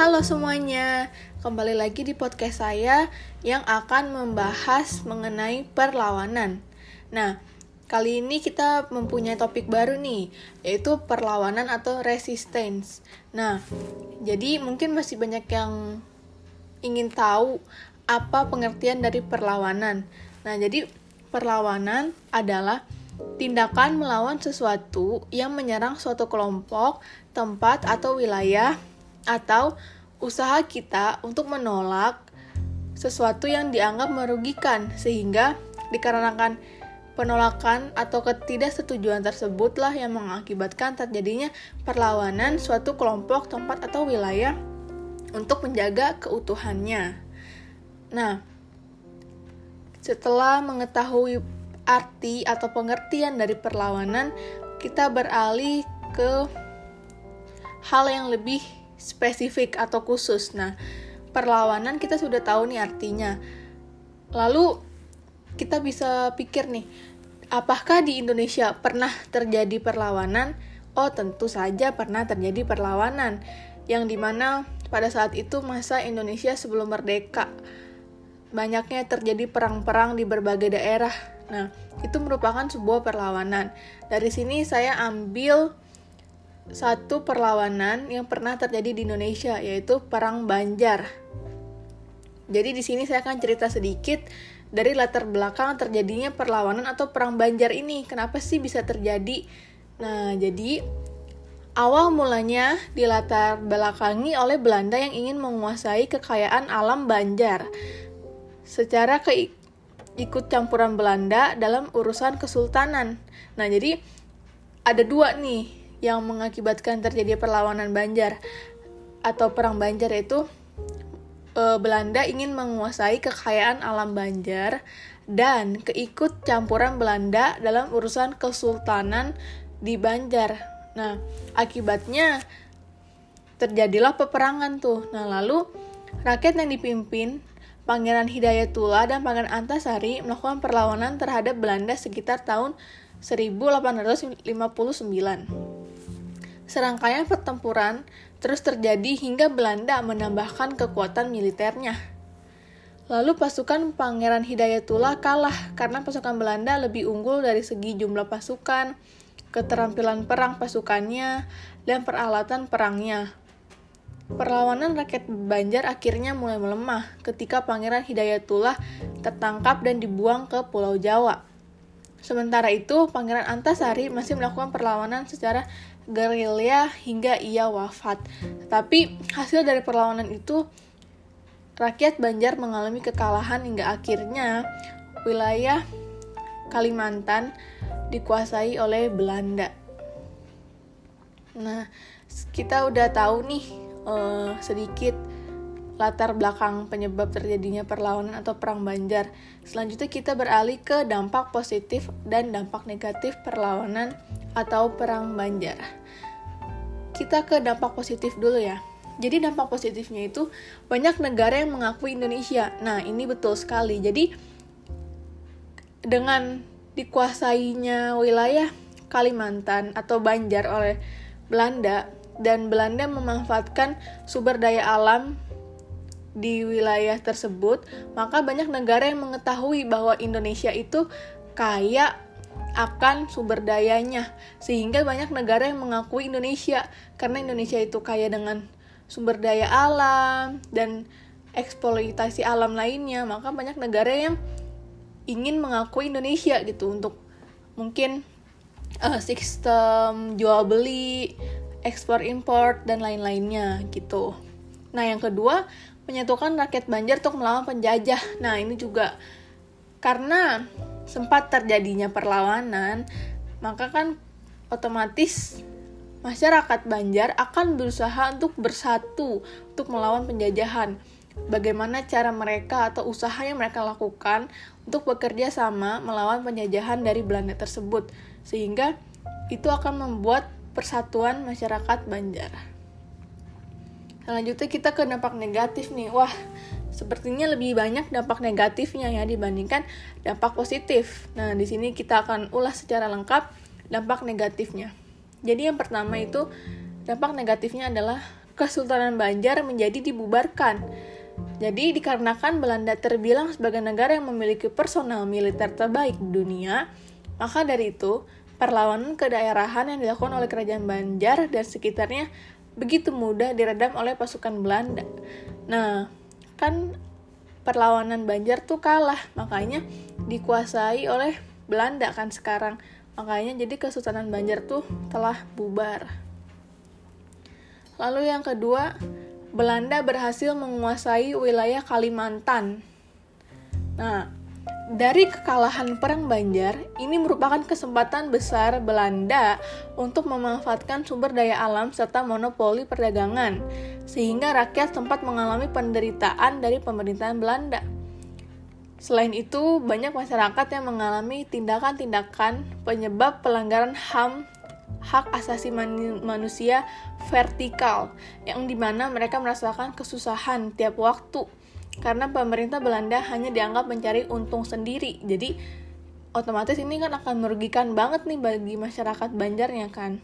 Halo semuanya, kembali lagi di podcast saya yang akan membahas mengenai perlawanan. Nah, kali ini kita mempunyai topik baru nih, yaitu perlawanan atau resistance. Nah, jadi mungkin masih banyak yang ingin tahu apa pengertian dari perlawanan. Nah, jadi perlawanan adalah tindakan melawan sesuatu yang menyerang suatu kelompok, tempat, atau wilayah atau usaha kita untuk menolak sesuatu yang dianggap merugikan sehingga dikarenakan penolakan atau ketidaksetujuan tersebutlah yang mengakibatkan terjadinya perlawanan suatu kelompok, tempat atau wilayah untuk menjaga keutuhannya. Nah, setelah mengetahui arti atau pengertian dari perlawanan, kita beralih ke hal yang lebih spesifik atau khusus. Nah, perlawanan kita sudah tahu nih artinya. Lalu kita bisa pikir nih, apakah di Indonesia pernah terjadi perlawanan? Oh, tentu saja pernah terjadi perlawanan yang di mana pada saat itu masa Indonesia sebelum merdeka banyaknya terjadi perang-perang di berbagai daerah. Nah, itu merupakan sebuah perlawanan. Dari sini saya ambil satu perlawanan yang pernah terjadi di Indonesia yaitu perang Banjar. Jadi di sini saya akan cerita sedikit dari latar belakang terjadinya perlawanan atau perang Banjar ini. Kenapa sih bisa terjadi? Nah, jadi awal mulanya dilatar belakangi oleh Belanda yang ingin menguasai kekayaan alam Banjar secara ke ikut campuran Belanda dalam urusan kesultanan. Nah, jadi ada dua nih yang mengakibatkan terjadi perlawanan Banjar atau perang Banjar itu e, Belanda ingin menguasai kekayaan alam Banjar dan keikut campuran Belanda dalam urusan kesultanan di Banjar. Nah, akibatnya terjadilah peperangan tuh. Nah, lalu rakyat yang dipimpin Pangeran Hidayatullah dan Pangeran Antasari melakukan perlawanan terhadap Belanda sekitar tahun 1859. Serangkaian pertempuran terus terjadi hingga Belanda menambahkan kekuatan militernya. Lalu pasukan Pangeran Hidayatullah kalah karena pasukan Belanda lebih unggul dari segi jumlah pasukan, keterampilan perang pasukannya, dan peralatan perangnya. Perlawanan rakyat Banjar akhirnya mulai melemah ketika Pangeran Hidayatullah tertangkap dan dibuang ke Pulau Jawa. Sementara itu, Pangeran Antasari masih melakukan perlawanan secara gerilya hingga ia wafat. Tapi hasil dari perlawanan itu rakyat Banjar mengalami kekalahan hingga akhirnya wilayah Kalimantan dikuasai oleh Belanda. Nah, kita udah tahu nih uh, sedikit latar belakang penyebab terjadinya perlawanan atau perang Banjar. Selanjutnya kita beralih ke dampak positif dan dampak negatif perlawanan atau perang Banjar. Kita ke dampak positif dulu ya. Jadi dampak positifnya itu banyak negara yang mengakui Indonesia. Nah, ini betul sekali. Jadi dengan dikuasainya wilayah Kalimantan atau Banjar oleh Belanda dan Belanda memanfaatkan sumber daya alam di wilayah tersebut, maka banyak negara yang mengetahui bahwa Indonesia itu kaya akan sumber dayanya, sehingga banyak negara yang mengakui Indonesia karena Indonesia itu kaya dengan sumber daya alam dan eksploitasi alam lainnya, maka banyak negara yang ingin mengakui Indonesia gitu untuk mungkin uh, sistem jual beli, ekspor impor dan lain-lainnya gitu. Nah, yang kedua, menyatukan rakyat Banjar untuk melawan penjajah. Nah, ini juga karena sempat terjadinya perlawanan, maka kan otomatis masyarakat Banjar akan berusaha untuk bersatu untuk melawan penjajahan. Bagaimana cara mereka atau usaha yang mereka lakukan untuk bekerja sama melawan penjajahan dari Belanda tersebut, sehingga itu akan membuat persatuan masyarakat Banjar. Selanjutnya kita ke dampak negatif nih. Wah, sepertinya lebih banyak dampak negatifnya ya dibandingkan dampak positif. Nah, di sini kita akan ulas secara lengkap dampak negatifnya. Jadi yang pertama itu dampak negatifnya adalah Kesultanan Banjar menjadi dibubarkan. Jadi dikarenakan Belanda terbilang sebagai negara yang memiliki personal militer terbaik di dunia, maka dari itu perlawanan kedaerahan yang dilakukan oleh kerajaan Banjar dan sekitarnya begitu mudah diredam oleh pasukan Belanda. Nah, kan perlawanan Banjar tuh kalah, makanya dikuasai oleh Belanda kan sekarang. Makanya jadi Kesultanan Banjar tuh telah bubar. Lalu yang kedua, Belanda berhasil menguasai wilayah Kalimantan. Nah, dari kekalahan Perang Banjar, ini merupakan kesempatan besar Belanda untuk memanfaatkan sumber daya alam serta monopoli perdagangan, sehingga rakyat sempat mengalami penderitaan dari pemerintahan Belanda. Selain itu, banyak masyarakat yang mengalami tindakan-tindakan penyebab pelanggaran HAM hak asasi manusia vertikal, yang di mana mereka merasakan kesusahan tiap waktu karena pemerintah Belanda hanya dianggap mencari untung sendiri. Jadi otomatis ini kan akan merugikan banget nih bagi masyarakat Banjarnya kan.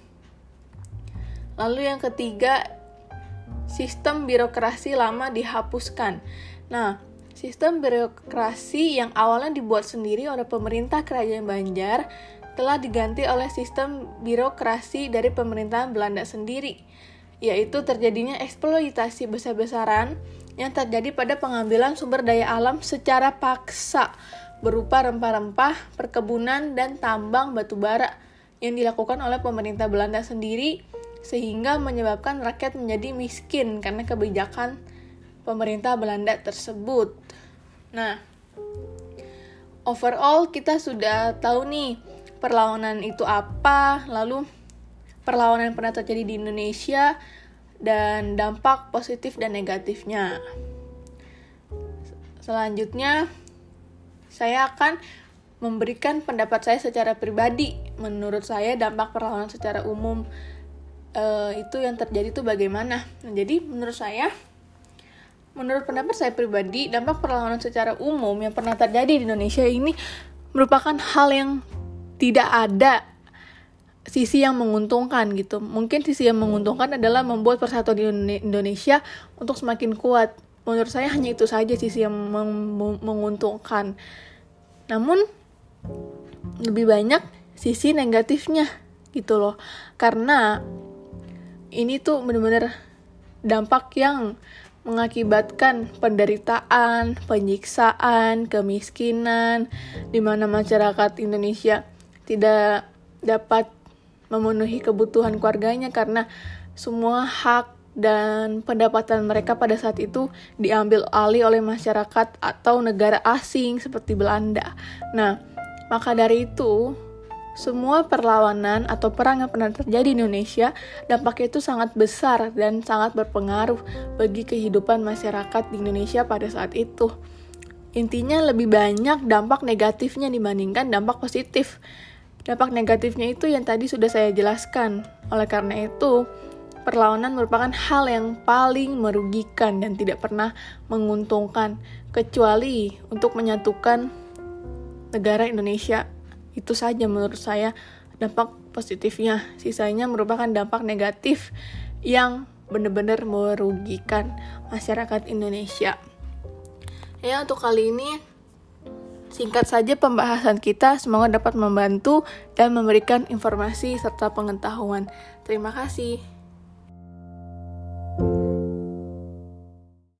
Lalu yang ketiga, sistem birokrasi lama dihapuskan. Nah, sistem birokrasi yang awalnya dibuat sendiri oleh pemerintah kerajaan Banjar telah diganti oleh sistem birokrasi dari pemerintahan Belanda sendiri, yaitu terjadinya eksploitasi besar-besaran yang terjadi pada pengambilan sumber daya alam secara paksa berupa rempah-rempah, perkebunan, dan tambang batu bara yang dilakukan oleh pemerintah Belanda sendiri sehingga menyebabkan rakyat menjadi miskin karena kebijakan pemerintah Belanda tersebut. Nah, overall kita sudah tahu nih perlawanan itu apa, lalu perlawanan yang pernah terjadi di Indonesia, dan dampak positif dan negatifnya. Selanjutnya, saya akan memberikan pendapat saya secara pribadi. Menurut saya, dampak perlawanan secara umum uh, itu yang terjadi itu bagaimana? Nah, jadi, menurut saya, menurut pendapat saya pribadi, dampak perlawanan secara umum yang pernah terjadi di Indonesia ini merupakan hal yang tidak ada sisi yang menguntungkan gitu. Mungkin sisi yang menguntungkan adalah membuat persatuan Indonesia untuk semakin kuat. Menurut saya hanya itu saja sisi yang meng menguntungkan. Namun lebih banyak sisi negatifnya gitu loh. Karena ini tuh bener-bener dampak yang mengakibatkan penderitaan, penyiksaan, kemiskinan, di mana masyarakat Indonesia tidak dapat memenuhi kebutuhan keluarganya karena semua hak dan pendapatan mereka pada saat itu diambil alih oleh masyarakat atau negara asing seperti Belanda. Nah, maka dari itu, semua perlawanan atau perang yang pernah terjadi di Indonesia dampaknya itu sangat besar dan sangat berpengaruh bagi kehidupan masyarakat di Indonesia pada saat itu. Intinya lebih banyak dampak negatifnya dibandingkan dampak positif. Dampak negatifnya itu yang tadi sudah saya jelaskan. Oleh karena itu, perlawanan merupakan hal yang paling merugikan dan tidak pernah menguntungkan, kecuali untuk menyatukan negara Indonesia. Itu saja menurut saya dampak positifnya. Sisanya merupakan dampak negatif yang benar-benar merugikan masyarakat Indonesia. Ya, untuk kali ini Singkat saja pembahasan kita, semoga dapat membantu dan memberikan informasi serta pengetahuan. Terima kasih.